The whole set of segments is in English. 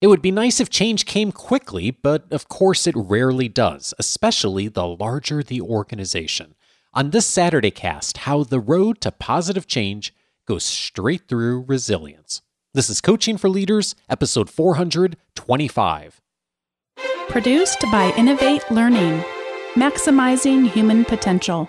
It would be nice if change came quickly, but of course it rarely does, especially the larger the organization. On this Saturday cast, how the road to positive change goes straight through resilience. This is Coaching for Leaders, episode 425. Produced by Innovate Learning, maximizing human potential.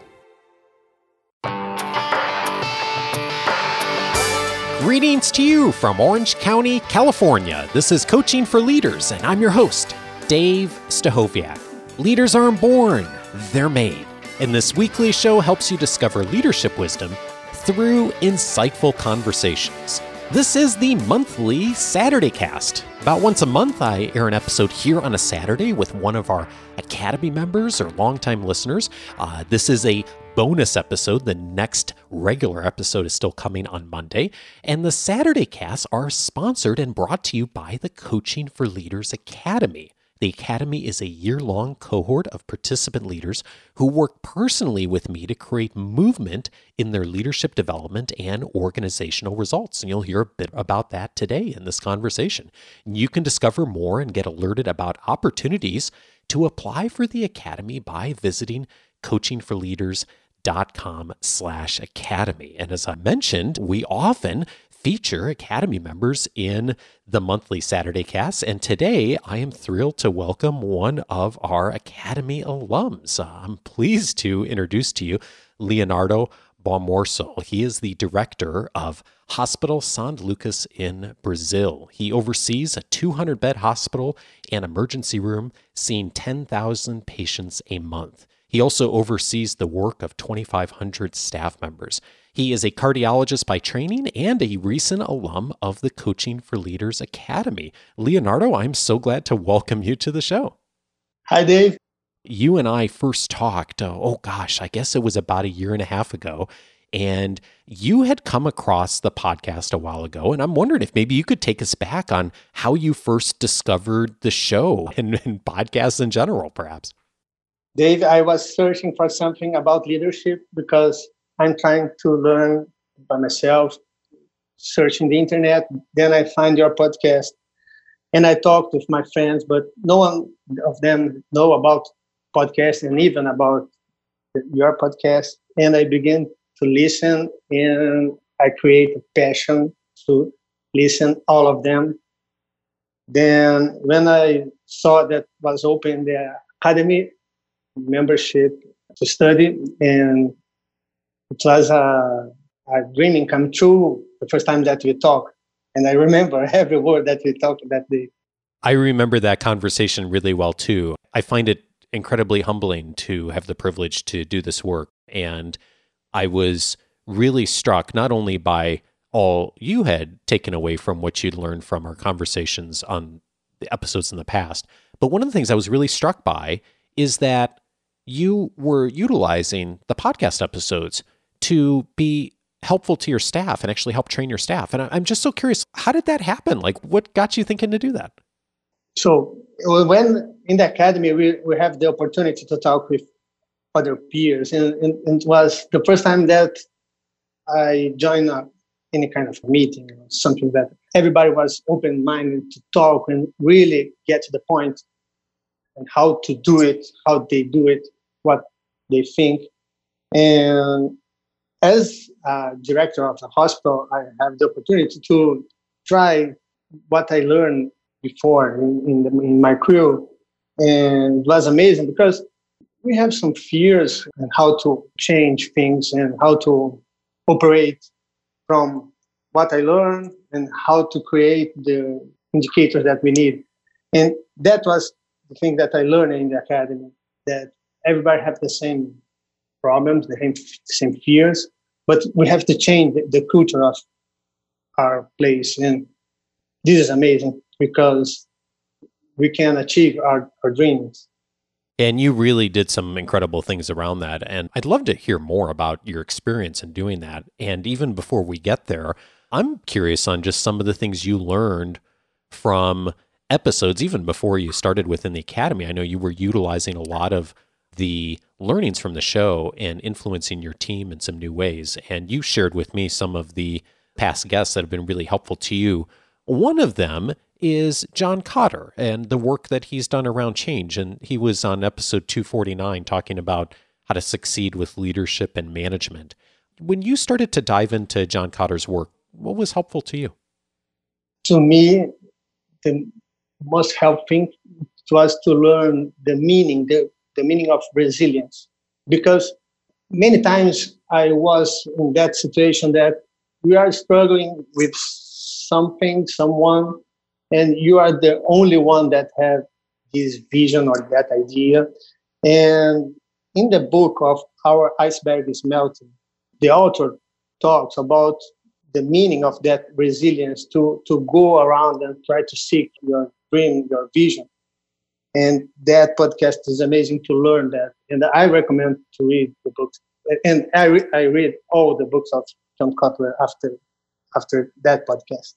Greetings to you from Orange County, California. This is Coaching for Leaders, and I'm your host, Dave Stachowiak. Leaders aren't born, they're made. And this weekly show helps you discover leadership wisdom through insightful conversations. This is the monthly Saturday cast. About once a month, I air an episode here on a Saturday with one of our Academy members or longtime listeners. Uh, this is a bonus episode. The next regular episode is still coming on Monday. And the Saturday casts are sponsored and brought to you by the Coaching for Leaders Academy. The Academy is a year long cohort of participant leaders who work personally with me to create movement in their leadership development and organizational results. And you'll hear a bit about that today in this conversation. You can discover more and get alerted about opportunities to apply for the Academy by visiting coachingforleaders.com slash academy. And as I mentioned, we often feature Academy members in the monthly Saturday cast. And today I am thrilled to welcome one of our Academy alums. Uh, I'm pleased to introduce to you Leonardo Bomorso. He is the director of Hospital San Lucas in Brazil. He oversees a 200 bed hospital and emergency room, seeing 10,000 patients a month. He also oversees the work of 2,500 staff members. He is a cardiologist by training and a recent alum of the Coaching for Leaders Academy. Leonardo, I'm so glad to welcome you to the show. Hi, Dave. You and I first talked, uh, oh gosh, I guess it was about a year and a half ago. And you had come across the podcast a while ago. And I'm wondering if maybe you could take us back on how you first discovered the show and, and podcasts in general, perhaps. Dave, I was searching for something about leadership because I'm trying to learn by myself, searching the internet. Then I find your podcast and I talked with my friends, but no one of them know about podcast and even about your podcast. And I begin to listen and I create a passion to listen all of them. Then when I saw that was open the academy, membership to study, and it was a, a dreaming come true the first time that we talked. And I remember every word that we talked that day. I remember that conversation really well too. I find it incredibly humbling to have the privilege to do this work. And I was really struck not only by all you had taken away from what you'd learned from our conversations on the episodes in the past, but one of the things I was really struck by is that you were utilizing the podcast episodes to be helpful to your staff and actually help train your staff. And I'm just so curious, how did that happen? Like, what got you thinking to do that? So, when in the academy, we, we have the opportunity to talk with other peers, and, and, and it was the first time that I joined any kind of meeting, or something that everybody was open minded to talk and really get to the point and how to do it, how they do it, they think. And as director of the hospital, I have the opportunity to try what I learned before in, in, the, in my crew. And it was amazing because we have some fears on how to change things and how to operate from what I learned and how to create the indicators that we need. And that was the thing that I learned in the academy that everybody have the same problems, the same same fears, but we have to change the, the culture of our place. And this is amazing because we can achieve our, our dreams. And you really did some incredible things around that. And I'd love to hear more about your experience in doing that. And even before we get there, I'm curious on just some of the things you learned from episodes, even before you started within the academy. I know you were utilizing a lot of the learnings from the show and influencing your team in some new ways. And you shared with me some of the past guests that have been really helpful to you. One of them is John Kotter and the work that he's done around change. And he was on episode 249 talking about how to succeed with leadership and management. When you started to dive into John Kotter's work, what was helpful to you? To me, the most helpful was to learn the meaning, the, the meaning of resilience. Because many times I was in that situation that we are struggling with something, someone, and you are the only one that have this vision or that idea. And in the book of Our Iceberg is Melting, the author talks about the meaning of that resilience to, to go around and try to seek your dream, your vision. And that podcast is amazing to learn that. And I recommend to read the books. And I, re- I read all the books of John Kotter after after that podcast.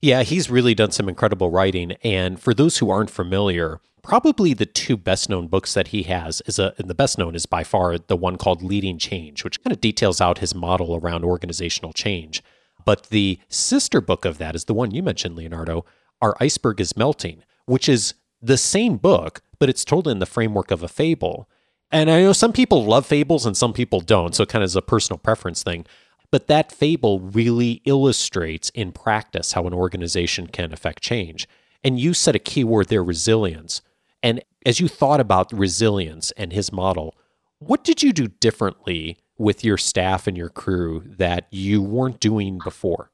Yeah, he's really done some incredible writing. And for those who aren't familiar, probably the two best known books that he has is a, and the best known is by far the one called Leading Change, which kind of details out his model around organizational change. But the sister book of that is the one you mentioned, Leonardo, Our Iceberg is Melting, which is the same book, but it's told in the framework of a fable. And I know some people love fables and some people don't, so it kind of is a personal preference thing. But that fable really illustrates in practice how an organization can affect change. And you said a key word there resilience. And as you thought about resilience and his model, what did you do differently with your staff and your crew that you weren't doing before?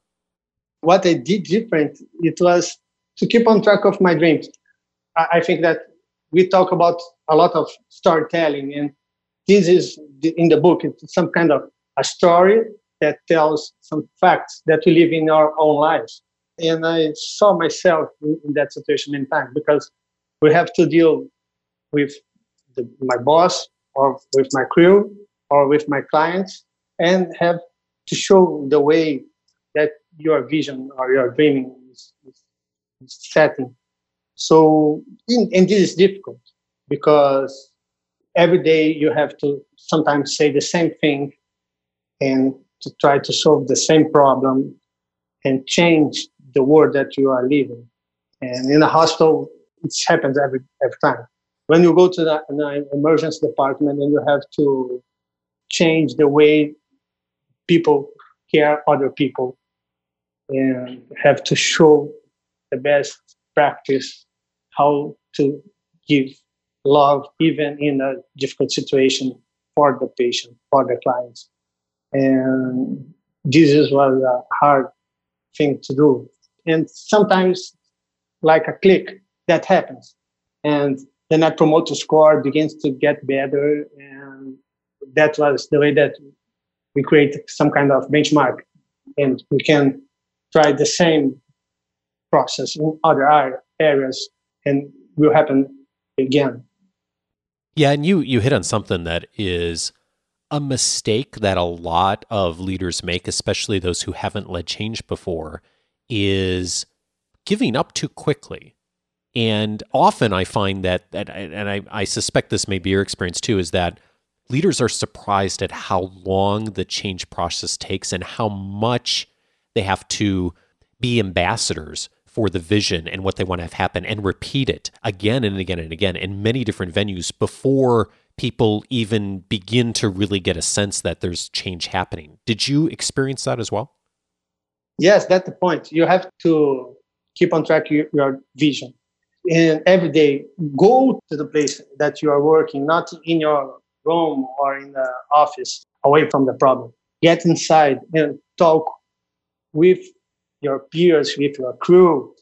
What I did different, it was to keep on track of my dreams. I think that we talk about a lot of storytelling, and this is in the book. It's some kind of a story that tells some facts that we live in our own lives. And I saw myself in, that situation in time because we have to deal with the, my boss or with my crew or with my clients and have to show the way that your vision or your dreaming is, is setting. So, in, and this is difficult because every day you have to sometimes say the same thing and to try to solve the same problem and change the world that you are living. And in a hospital, it happens every every time. When you go to the, the emergency department and you have to change the way people care other people and have to show the best practice how to give love even in a difficult situation for the patient, for the clients. And this was a hard thing to do. And sometimes, like a click, that happens. And the net promoter score begins to get better. And that was the way that we create some kind of benchmark. And we can try the same process in other areas and will happen again. Yeah, and you you hit on something that is a mistake that a lot of leaders make, especially those who haven't led change before, is giving up too quickly. And often I find that, that and I, I suspect this may be your experience too, is that leaders are surprised at how long the change process takes and how much they have to be ambassadors for the vision and what they want to have happen and repeat it again and again and again in many different venues before people even begin to really get a sense that there's change happening. Did you experience that as well? Yes, that's the point. You have to keep on track your, your vision. And every day, go to the place that you are working, not in your room or in the office, away from the problem. Get inside and talk with your peers, with your crew,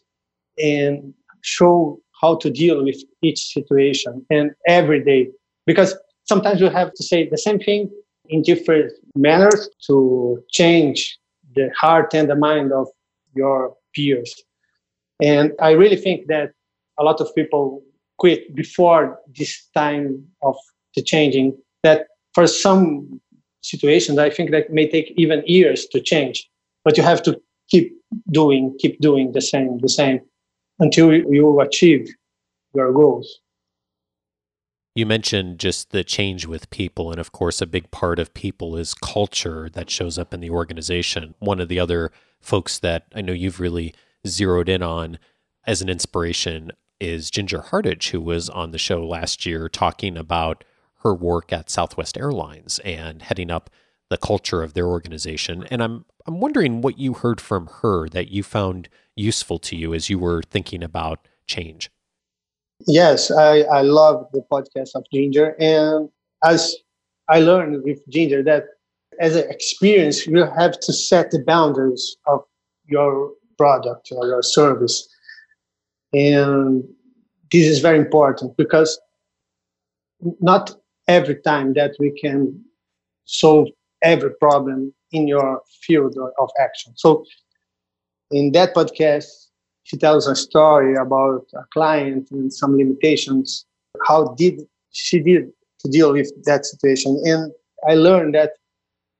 and show how to deal with each situation. And every day, because sometimes you have to say the same thing in different manners to change the heart and the mind of your peers. And I really think that a lot of people quit before this time of the changing. That for some situations, I think that may take even years to change. But you have to doing, keep doing the same, the same until you achieve your goals. You mentioned just the change with people. And of course, a big part of people is culture that shows up in the organization. One of the other folks that I know you've really zeroed in on as an inspiration is Ginger Hardage, who was on the show last year talking about her work at Southwest Airlines and heading up the culture of their organization. And I'm I'm wondering what you heard from her that you found useful to you as you were thinking about change. Yes, I, I love the podcast of Ginger. And as I learned with Ginger that as an experience, you have to set the boundaries of your product or your service. And this is very important because not every time that we can solve every problem in your field of action. So in that podcast, she tells a story about a client and some limitations. How did she did to deal with that situation? And I learned that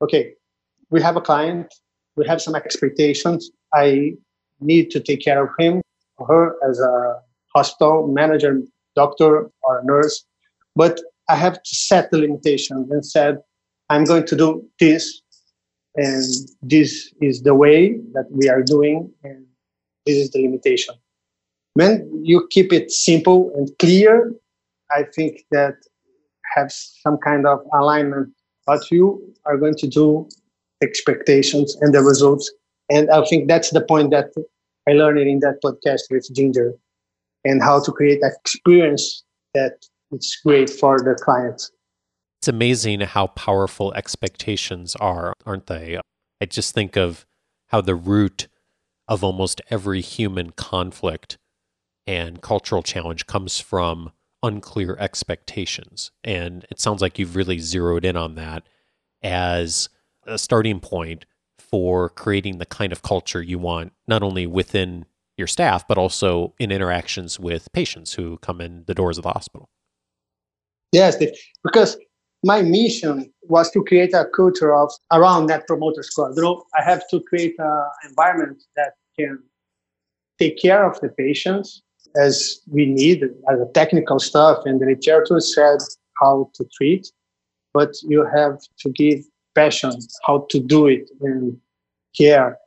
okay, we have a client, we have some expectations. I need to take care of him or her as a hospital manager, doctor, or nurse. But I have to set the limitations and said, I'm going to do this, and this is the way that we are doing, and this is the limitation. When you keep it simple and clear, I think that have some kind of alignment what you are going to do, expectations and the results. And I think that's the point that I learned in that podcast with Ginger and how to create that experience that it's great for the clients. It's amazing how powerful expectations are, aren't they? I just think of how the root of almost every human conflict and cultural challenge comes from unclear expectations. And it sounds like you've really zeroed in on that as a starting point for creating the kind of culture you want, not only within your staff, but also in interactions with patients who come in the doors of the hospital. Yes, because my mission was to create a culture of around that promoter score. You know, I have to create an environment that can take care of the patients as we need as a technical stuff and the literature said how to treat but you have to give passion how to do it and care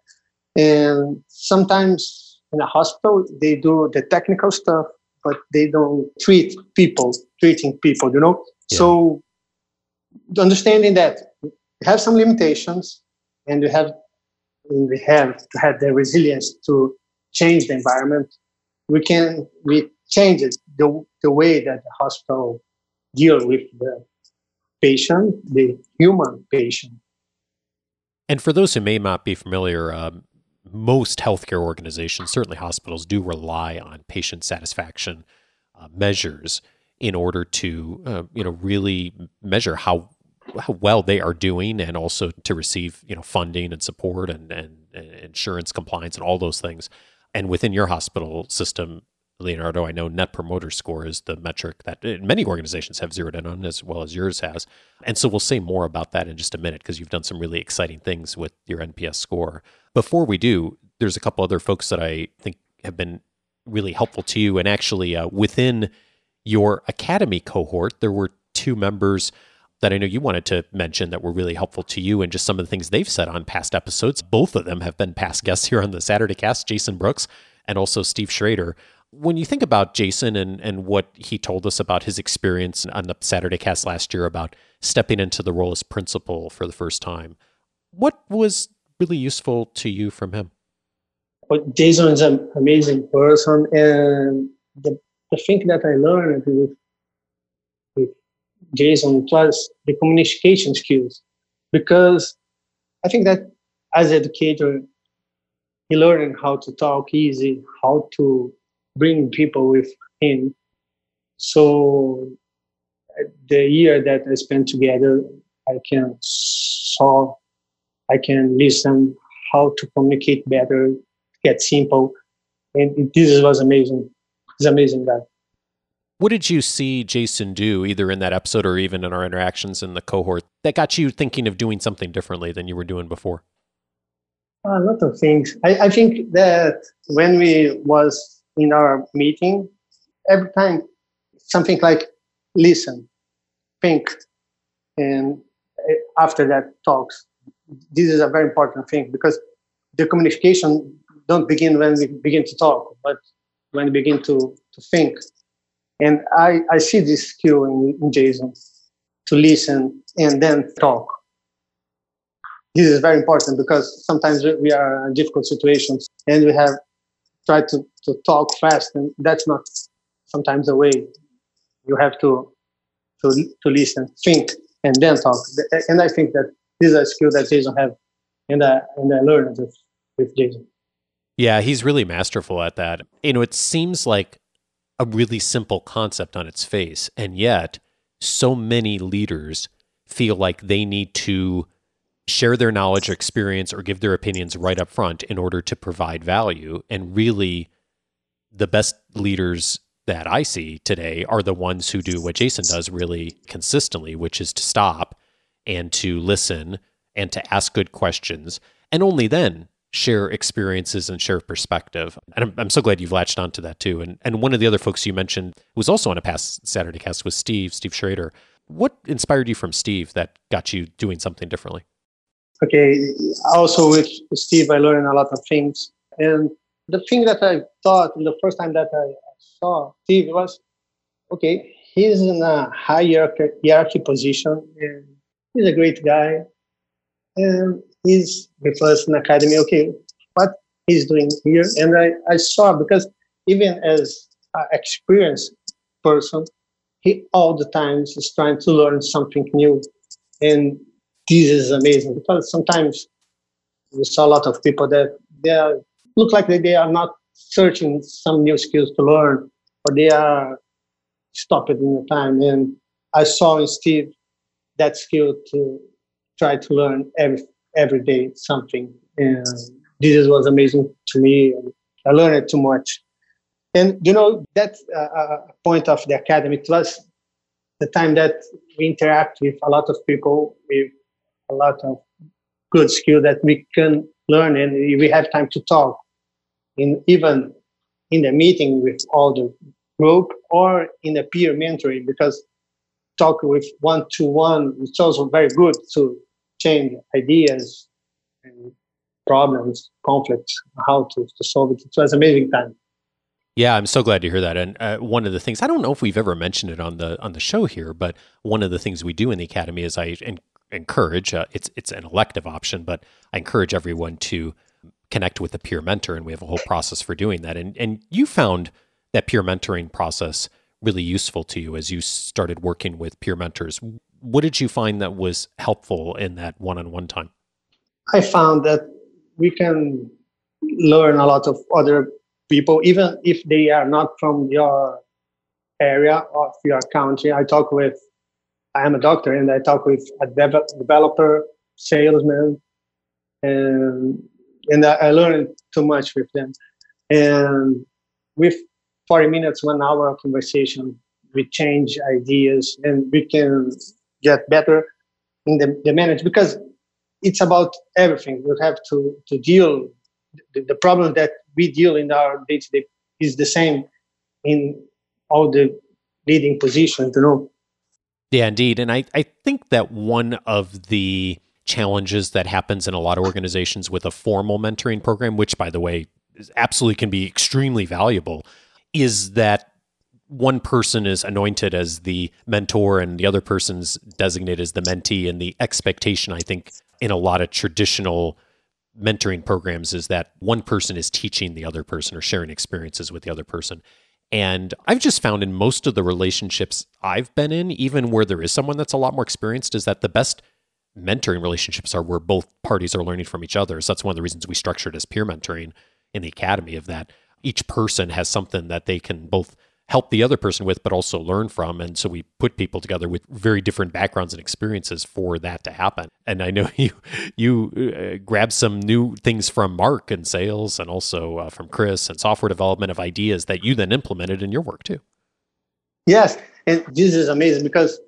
and sometimes in a hospital they do the technical stuff but they don't treat people treating people you know yeah. so understanding that you have some limitations and you have we have to have the resilience to change the environment we can we change it, the, the way that the hospital deal with the patient, the human patient. And for those who may not be familiar, um, most healthcare organizations, certainly hospitals, do rely on patient satisfaction uh, measures in order to, uh, you know, really measure how how well they are doing, and also to receive, you know, funding and support and, and, and insurance compliance and all those things. And within your hospital system, Leonardo, I know Net Promoter Score is the metric that uh, many organizations have zeroed in on, as well as yours has. And so we'll say more about that in just a minute because you've done some really exciting things with your NPS score. Before we do, there's a couple other folks that I think have been really helpful to you. And actually, uh, within your academy cohort, there were two members that I know you wanted to mention that were really helpful to you and just some of the things they've said on past episodes. Both of them have been past guests here on the Saturday cast, Jason Brooks and also Steve Schrader. When you think about Jason and, and what he told us about his experience on the Saturday cast last year about stepping into the role as principal for the first time, what was really useful to you from him? Well, Jason is an amazing person. And the, the thing that I learned with Jason plus the communication skills. Because I think that as an educator, he learned how to talk easy, how to bring people with him. So the year that I spent together, I can solve, I can listen, how to communicate better, get simple. And this was amazing. Amazing guy. What did you see Jason do, either in that episode or even in our interactions in the cohort, that got you thinking of doing something differently than you were doing before? A lot of things. I, I think that when we was in our meeting, every time something like listen, think, and eh, after that talks. This is a very important thing because the communication don't begin when we begin to talk, but when you begin to, to think. And I, I see this skill in, in Jason to listen and then talk. This is very important because sometimes we are in difficult situations and we have tried to, to talk fast, and that's not sometimes the way. You have to to, to listen, think, and then talk. And I think that this is a skill that Jason have, and I, and I learned with, with Jason. Yeah, he's really masterful at that. You know, it seems like a really simple concept on its face, and yet so many leaders feel like they need to share their knowledge or experience or give their opinions right up front in order to provide value. And really, the best leaders that I see today are the ones who do what Jason does really consistently, which is to stop and to listen and to ask good questions. And only then share experiences and share perspective. And I'm, I'm so glad you've latched onto that too. And and one of the other folks you mentioned who was also on a past Saturday cast was Steve, Steve Schrader. What inspired you from Steve that got you doing something differently? Okay, also with Steve, I learned a lot of things. And the thing that I thought the first time that I saw Steve was, okay, he's in a hierarchy, hierarchy position and he's a great guy. And he's with us in academy. Okay, what he's doing here, and I, I saw because even as an experienced person, he all the times is trying to learn something new, and this is amazing because sometimes we saw a lot of people that they are, look like they, they are not searching some new skills to learn, or they are stopped in the time. And I saw in Steve that skill to try to learn every every day something. And this was amazing to me. I learned too much. And you know that uh, uh, point of the academy it was the time that we interact with a lot of people with a lot of good skill that we can learn and we have time to talk in even in the meeting with all the group or in a peer mentoring because talk with one to one is also very good to exchange ideas and problems, conflicts, how to, to solve it. It was amazing time. Yeah, I'm so glad to hear that. And uh, one of the things I don't know if we've ever mentioned it on the on the show here, but one of the things we do in the academy is I en- encourage. Uh, it's it's an elective option, but I encourage everyone to connect with a peer mentor, and we have a whole process for doing that. And and you found that peer mentoring process really useful to you as you started working with peer mentors what did you find that was helpful in that one-on-one time? I found that we can learn a lot of other people, even if they are not from your area of your country. I talk with, I am a doctor, and I talk with a developer, salesman, and and I learned too much with them. And with 40 minutes, one hour conversation, we change ideas, and we can get better in the, the manage because it's about everything. You have to, to deal, the, the problem that we deal in our day to day is the same in all the leading positions, you know. Yeah, indeed. And I, I think that one of the challenges that happens in a lot of organizations with a formal mentoring program, which, by the way, absolutely can be extremely valuable, is that one person is anointed as the mentor and the other person's designated as the mentee. And the expectation i think in a lot of traditional mentoring programs is that one person is teaching the other person or sharing experiences with the other person. And i've just found in most of the relationships i've been in even where there is someone that's a lot more experienced is that the best mentoring relationships are where both parties are learning from each other. So that's one of the reasons we structured as peer mentoring in the academy of that each person has something that they can both help the other person with, but also learn from. And so we put people together with very different backgrounds and experiences for that to happen. And I know you you uh, grabbed some new things from Mark and sales, and also uh, from Chris and software development of ideas that you then implemented in your work too. Yes, and this is amazing because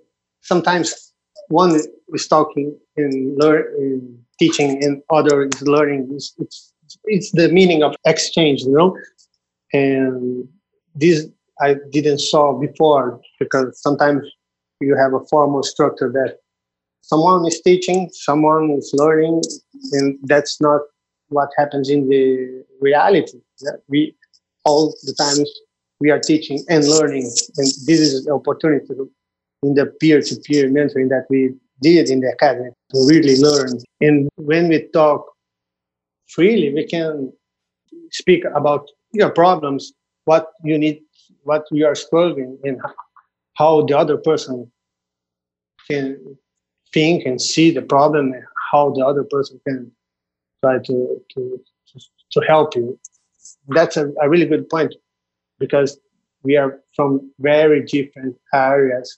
sometimes one is talking and learn, teaching, and other is learning. It's, it's it's the meaning of exchange, you know, and this I didn't saw before because sometimes you have a formal structure that someone is teaching, someone is learning, and that's not what happens in the reality. That We all the times we are teaching and learning. And this is an opportunity in the peer-to-peer mentoring that we did in the academy to really learn. And when we talk freely, we can speak about your problems, what you need, what you are struggling, and how the other person can think and see the problem, and how the other person can try to to to help you. That's a, a really good point because we are from very different areas.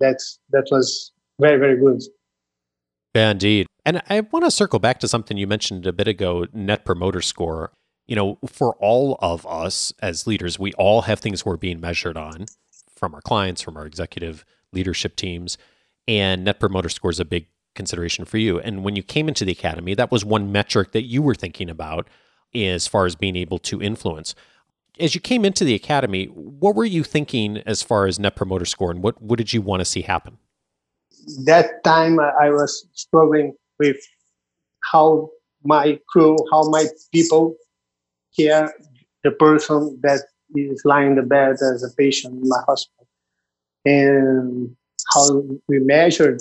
That's that was very very good. Yeah, indeed. And I want to circle back to something you mentioned a bit ago Net Promoter Score. You know, for all of us as leaders, we all have things we're being measured on from our clients, from our executive leadership teams. And Net Promoter Score is a big consideration for you. And when you came into the academy, that was one metric that you were thinking about as far as being able to influence. As you came into the academy, what were you thinking as far as Net Promoter Score and what, what did you want to see happen? That time uh, I was struggling with how my crew, how my people care the person that is lying in the bed as a patient in my hospital. And how we measure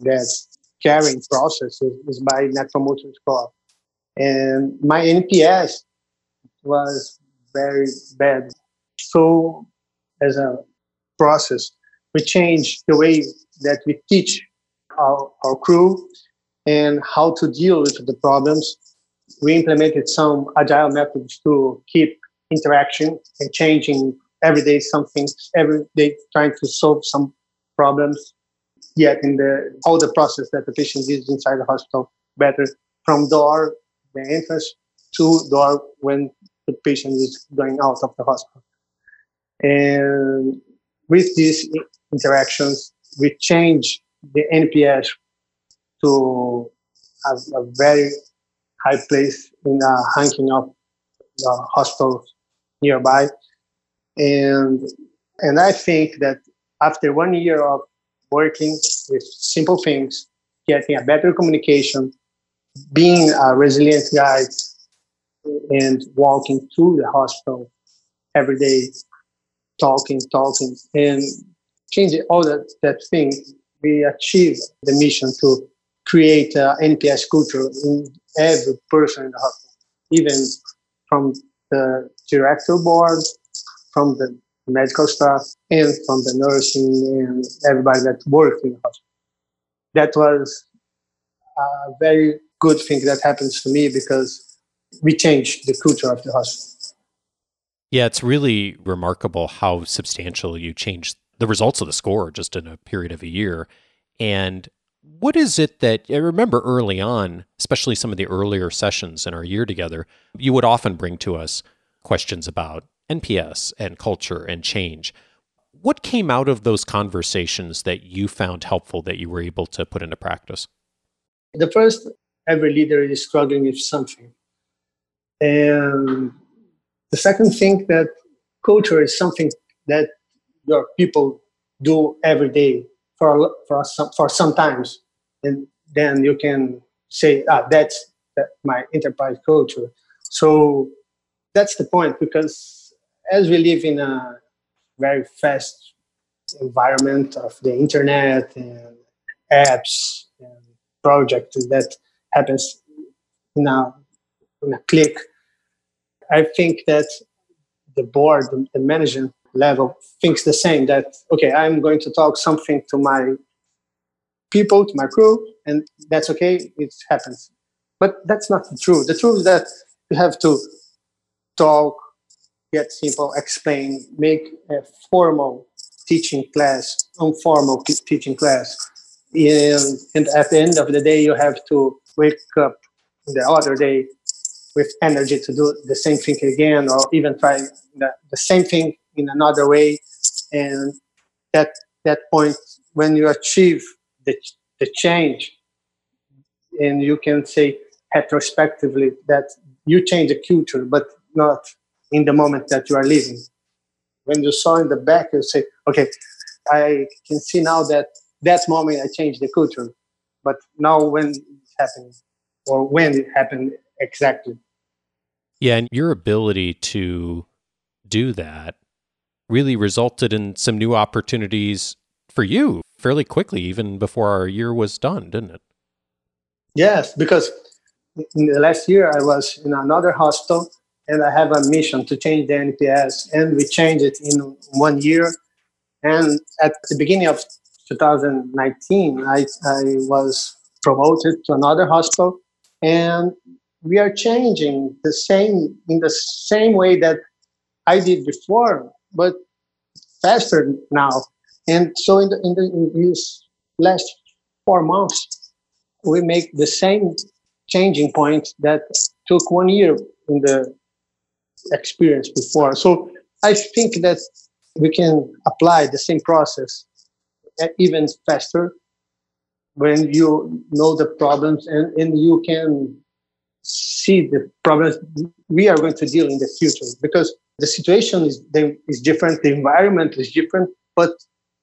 that caring process is, is by net promoter score. And my NPS was very bad. So as a process, we changed the way that we teach our, our crew and how to deal with the problems. We implemented some agile methods to keep interaction and changing every day something, every day trying to solve some problems. Yet in the all the process that the patient is inside the hospital, better from door, the entrance to door when the patient is going out of the hospital. And with these interactions, we change the NPS to a, a very high place in uh, a ranking of the hospitals nearby. And and I think that after one year of working with simple things, getting a better communication, being a resilient guide, and walking through the hospital every day, talking, talking, and changing all that, that thing, we achieve the mission to create NPS culture in every person in the hospital, even from the director board, from the medical staff, and from the nursing and everybody that worked in the hospital. That was a very good thing that happens to me because we changed the culture of the hospital. Yeah, it's really remarkable how substantial you changed the results of the score just in a period of a year. And what is it that I remember early on, especially some of the earlier sessions in our year together, you would often bring to us questions about NPS and culture and change. What came out of those conversations that you found helpful that you were able to put into practice? The first, every leader is struggling with something. And the second thing that culture is something that your people do every day for for some for sometimes, and then you can say, ah, that's that my enterprise culture. So that's the point because as we live in a very fast environment of the internet and apps and projects that happens now in a click, I think that the board, the, the management level thinks the same that, okay, I'm going to talk something to my people, to my crew, and that's okay, it happens. But that's not the truth. The truth is that you have to talk, get simple, explain, make a formal teaching class, informal teaching class. And, and at the end of the day, you have to wake up the other day with energy to do the same thing again, or even try the, the same thing in another way. And that that point, when you achieve the, the change, and you can say retrospectively that you change the culture, but not in the moment that you are living. When you saw in the back, you say, okay, I can see now that that moment I changed the culture. But now when it's happening, or when it happened exactly. Yeah, and your ability to do that really resulted in some new opportunities for you fairly quickly, even before our year was done, didn't it? Yes, because in the last year I was in another hospital and I have a mission to change the NPS, and we changed it in one year. And at the beginning of 2019, I, I was promoted to another hospital, and we are changing the same in the same way that I did before, but faster now. And so in, the, in, the, in these last four months, we make the same changing point that took one year in the experience before. So I think that we can apply the same process uh, even faster when you know the problems and, and you can see the problems we are going to deal in the future because the situation is, is different, the environment is different, but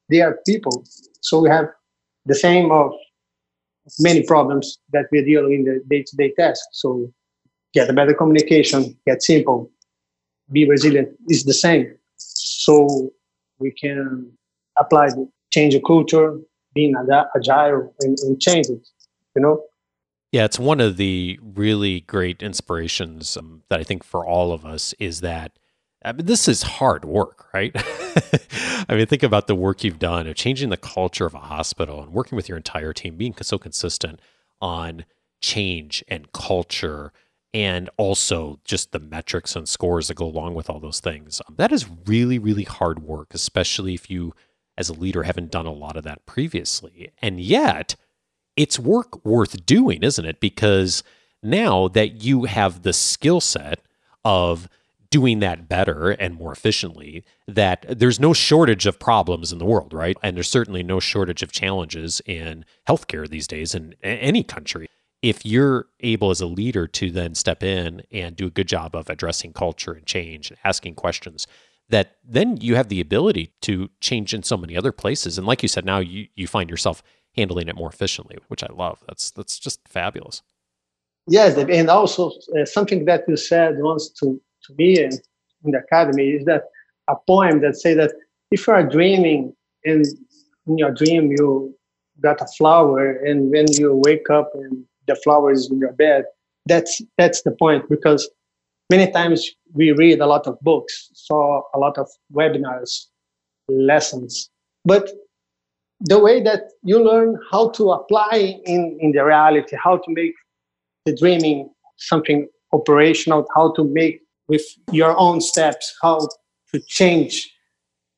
they are people. So we have the same of many problems that we deal in the day-to-day task. So get a better communication, get simple, be resilient is the same. So we can apply the change of culture, being agile and, and change it, you know? Yeah, it's one of the really great inspirations um, that I think for all of us is that I mean, this is hard work, right? I mean, think about the work you've done of changing the culture of a hospital and working with your entire team, being so consistent on change and culture and also just the metrics and scores that go along with all those things. Um, that is really, really hard work, especially if you, as a leader, haven't done a lot of that previously. And yet, it's work worth doing, isn't it? Because now that you have the skill set of doing that better and more efficiently, that there's no shortage of problems in the world, right? And there's certainly no shortage of challenges in healthcare these days in any country if you're able as a leader to then step in and do a good job of addressing culture and change and asking questions that then you have the ability to change in so many other places and like you said now you, you find yourself handling it more efficiently which i love that's that's just fabulous yes and also uh, something that you said once to, to me in the academy is that a poem that say that if you are dreaming and in your dream you got a flower and when you wake up and the flowers in your bed. That's that's the point because many times we read a lot of books, saw a lot of webinars, lessons, but the way that you learn how to apply in, in the reality, how to make the dreaming something operational, how to make with your own steps, how to change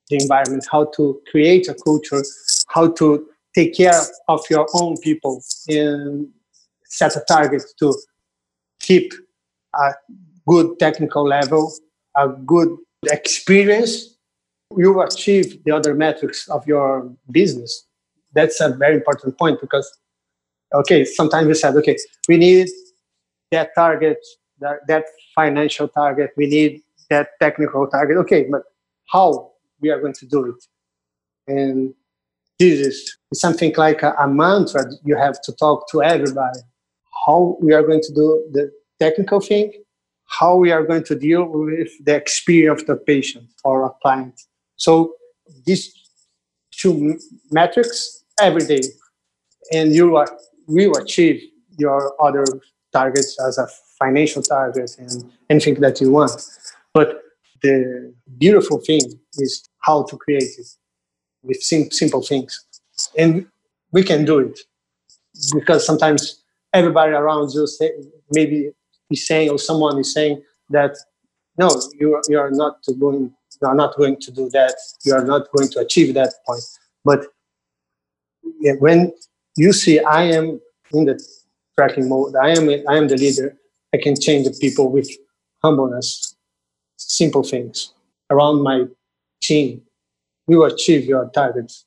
the environment, how to create a culture, how to take care of your own people and set a target to keep a good technical level, a good experience, you achieve the other metrics of your business. That's a very important point because, okay, sometimes we said, okay, we need that target, that, that financial target, we need that technical target. Okay, but how we are going to do it? And this is something like a, a mantra you have to talk to everybody how we are going to do the technical thing, how we are going to deal with the experience of the patient or a client. So these two metrics every day, and you will achieve your other targets as a financial target and anything that you want. But the beautiful thing is how to create it with sim- simple things. And we can do it because sometimes everybody around you say, maybe is saying or someone is saying that no, you are, you are not going you are not going to do that. You are not going to achieve that point. But when you see I am in the tracking mode, I am I am the leader. I can change the people with humbleness, simple things around my team. We will achieve your targets.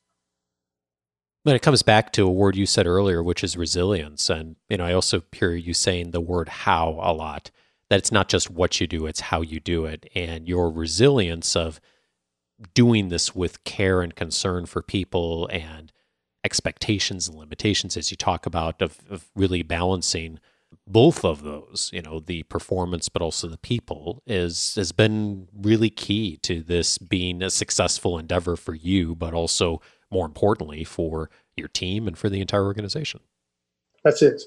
Then it comes back to a word you said earlier, which is resilience. And, you know, I also hear you saying the word how a lot, that it's not just what you do, it's how you do it. And your resilience of doing this with care and concern for people and expectations and limitations, as you talk about, of, of really balancing both of those, you know, the performance but also the people is has been really key to this being a successful endeavor for you, but also more importantly for your team and for the entire organization. That's it.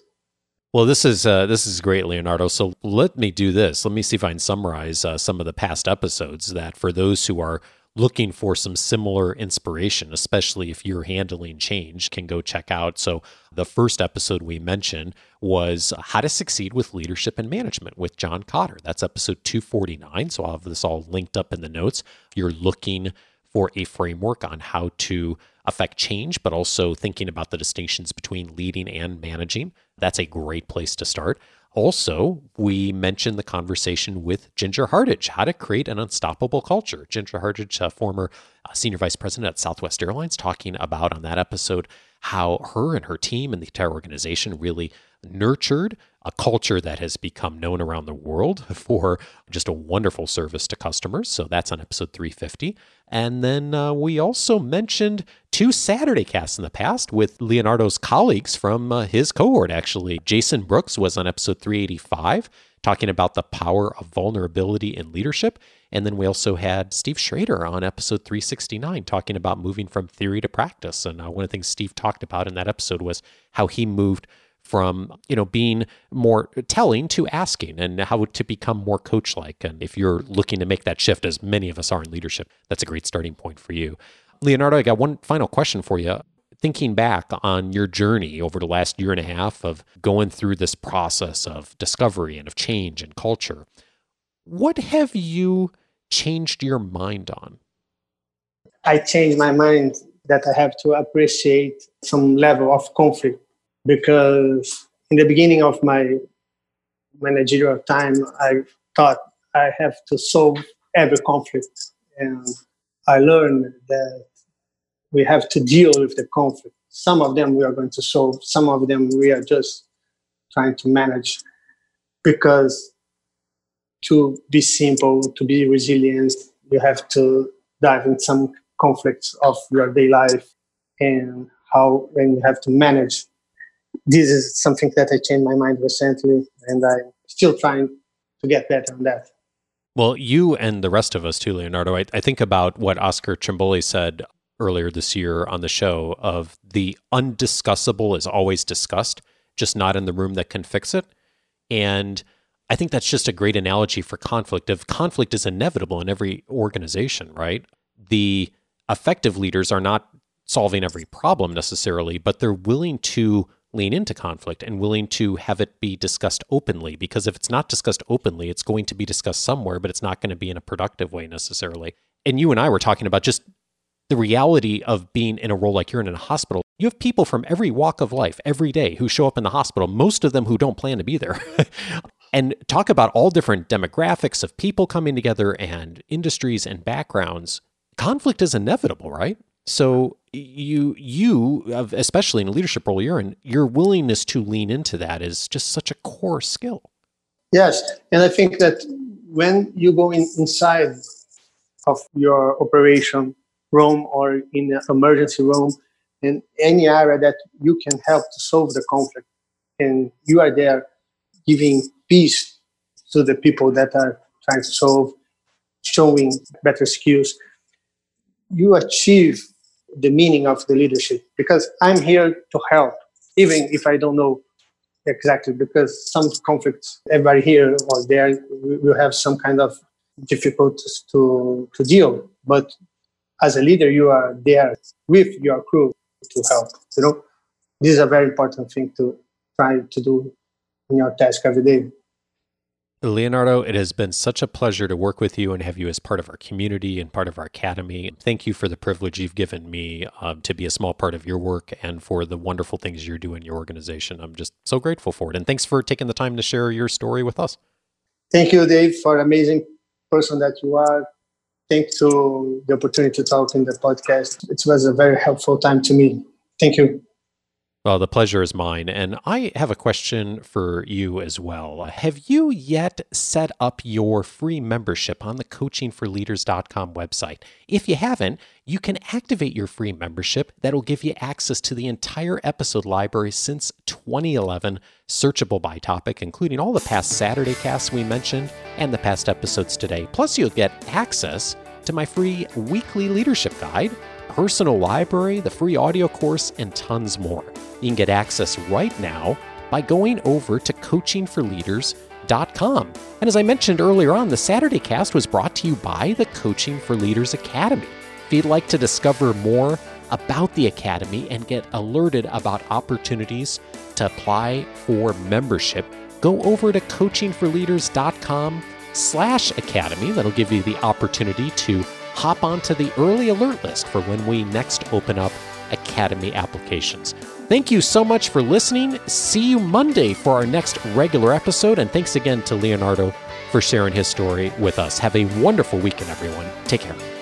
Well, this is uh, this is great, Leonardo. So let me do this. Let me see if I can summarize uh, some of the past episodes that for those who are looking for some similar inspiration, especially if you're handling change, can go check out. So, the first episode we mentioned was How to Succeed with Leadership and Management with John Kotter. That's episode 249. So, I'll have this all linked up in the notes. If you're looking for a framework on how to affect change, but also thinking about the distinctions between leading and managing, that's a great place to start. Also, we mentioned the conversation with Ginger Hardage, how to create an unstoppable culture. Ginger Hardage, a former uh, senior vice president at Southwest Airlines, talking about on that episode how her and her team and the entire organization really nurtured a culture that has become known around the world for just a wonderful service to customers. So that's on episode 350. And then uh, we also mentioned two Saturday casts in the past with Leonardo's colleagues from uh, his cohort, actually. Jason Brooks was on episode 385, talking about the power of vulnerability in leadership. And then we also had Steve Schrader on episode 369, talking about moving from theory to practice. And uh, one of the things Steve talked about in that episode was how he moved from you know being more telling to asking and how to become more coach like and if you're looking to make that shift as many of us are in leadership that's a great starting point for you. Leonardo i got one final question for you. Thinking back on your journey over the last year and a half of going through this process of discovery and of change and culture what have you changed your mind on? I changed my mind that i have to appreciate some level of conflict because in the beginning of my managerial time, I thought I have to solve every conflict. And I learned that we have to deal with the conflict. Some of them we are going to solve, some of them we are just trying to manage because to be simple, to be resilient, you have to dive in some conflicts of your day life and how when you have to manage this is something that I changed my mind recently, and I'm still trying to get better on that. Well, you and the rest of us too, Leonardo. I, I think about what Oscar Trimboli said earlier this year on the show of the undiscussable is always discussed, just not in the room that can fix it. And I think that's just a great analogy for conflict. If conflict is inevitable in every organization, right? The effective leaders are not solving every problem necessarily, but they're willing to lean into conflict and willing to have it be discussed openly because if it's not discussed openly it's going to be discussed somewhere but it's not going to be in a productive way necessarily. And you and I were talking about just the reality of being in a role like you're in, in a hospital. You have people from every walk of life every day who show up in the hospital most of them who don't plan to be there. And talk about all different demographics of people coming together and industries and backgrounds. Conflict is inevitable right? So you you especially in a leadership role you're in, your willingness to lean into that is just such a core skill. Yes, and I think that when you go in, inside of your operation room or in an emergency room, in any area that you can help to solve the conflict, and you are there giving peace to the people that are trying to solve, showing better skills, you achieve the meaning of the leadership because I'm here to help, even if I don't know exactly, because some conflicts, everybody here or there will have some kind of difficulties to, to deal. But as a leader, you are there with your crew to help. You know, this is a very important thing to try to do in your task every day. Leonardo, it has been such a pleasure to work with you and have you as part of our community and part of our academy. Thank you for the privilege you've given me um, to be a small part of your work and for the wonderful things you're doing in your organization. I'm just so grateful for it. And thanks for taking the time to share your story with us. Thank you, Dave, for an amazing person that you are. Thanks to the opportunity to talk in the podcast. It was a very helpful time to me. Thank you. Well, the pleasure is mine. And I have a question for you as well. Have you yet set up your free membership on the coachingforleaders.com website? If you haven't, you can activate your free membership that'll give you access to the entire episode library since 2011, searchable by topic, including all the past Saturday casts we mentioned and the past episodes today. Plus, you'll get access to my free weekly leadership guide personal library, the free audio course, and tons more. You can get access right now by going over to coachingforleaders.com. And as I mentioned earlier on, the Saturday cast was brought to you by the Coaching for Leaders Academy. If you'd like to discover more about the Academy and get alerted about opportunities to apply for membership, go over to coachingforleaders.com slash academy. That'll give you the opportunity to hop onto the early alert list for when we next open up Academy applications. Thank you so much for listening. See you Monday for our next regular episode. And thanks again to Leonardo for sharing his story with us. Have a wonderful weekend, everyone. Take care.